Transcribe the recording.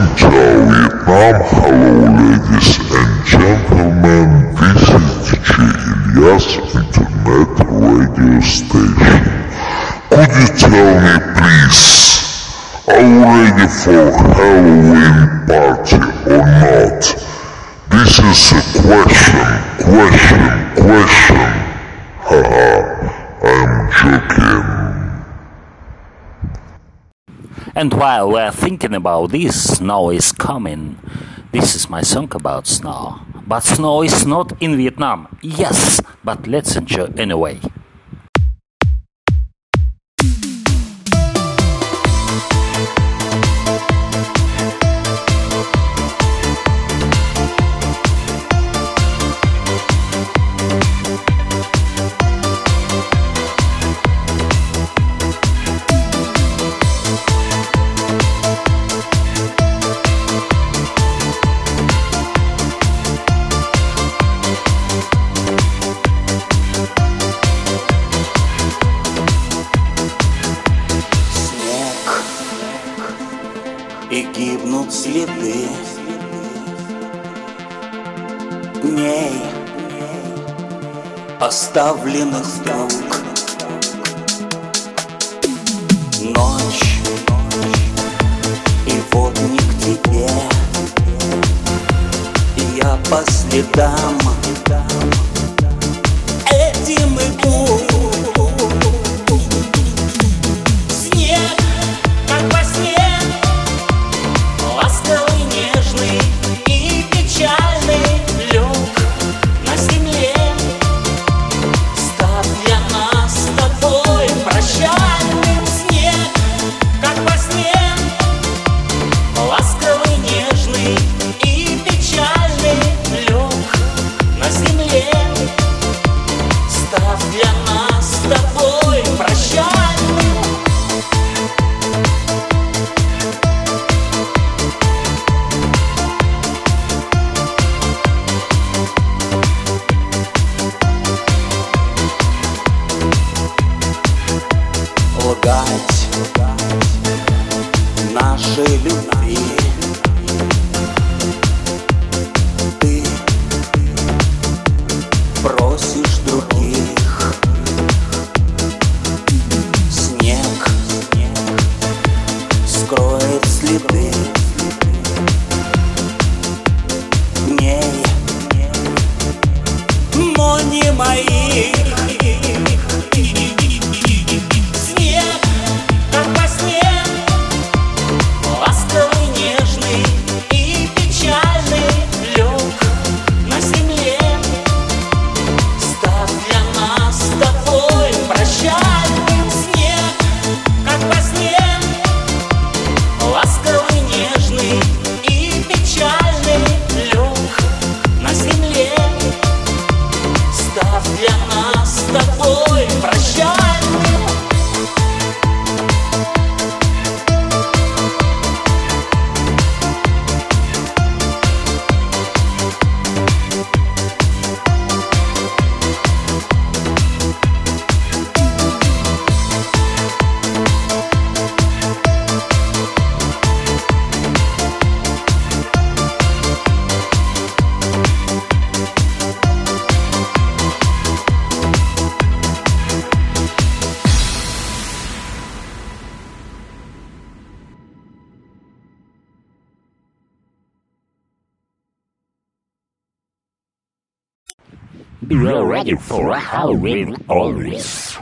Vietnam, hello ladies and gentlemen, this is DJ Ilyas Internet Radio Station. Could you tell me please, are you ready for Halloween party or not? This is a question, question, question. And while we're thinking about this, snow is coming. This is my song about snow. But snow is not in Vietnam. Yes, but let's enjoy anyway. И гибнут следы. Дней Оставленных друг Ночь И вот не Я по следам. Этим иду нашей любви. Ты просишь других снег скроет следы дней, но не моих. You're ready for Halloween always.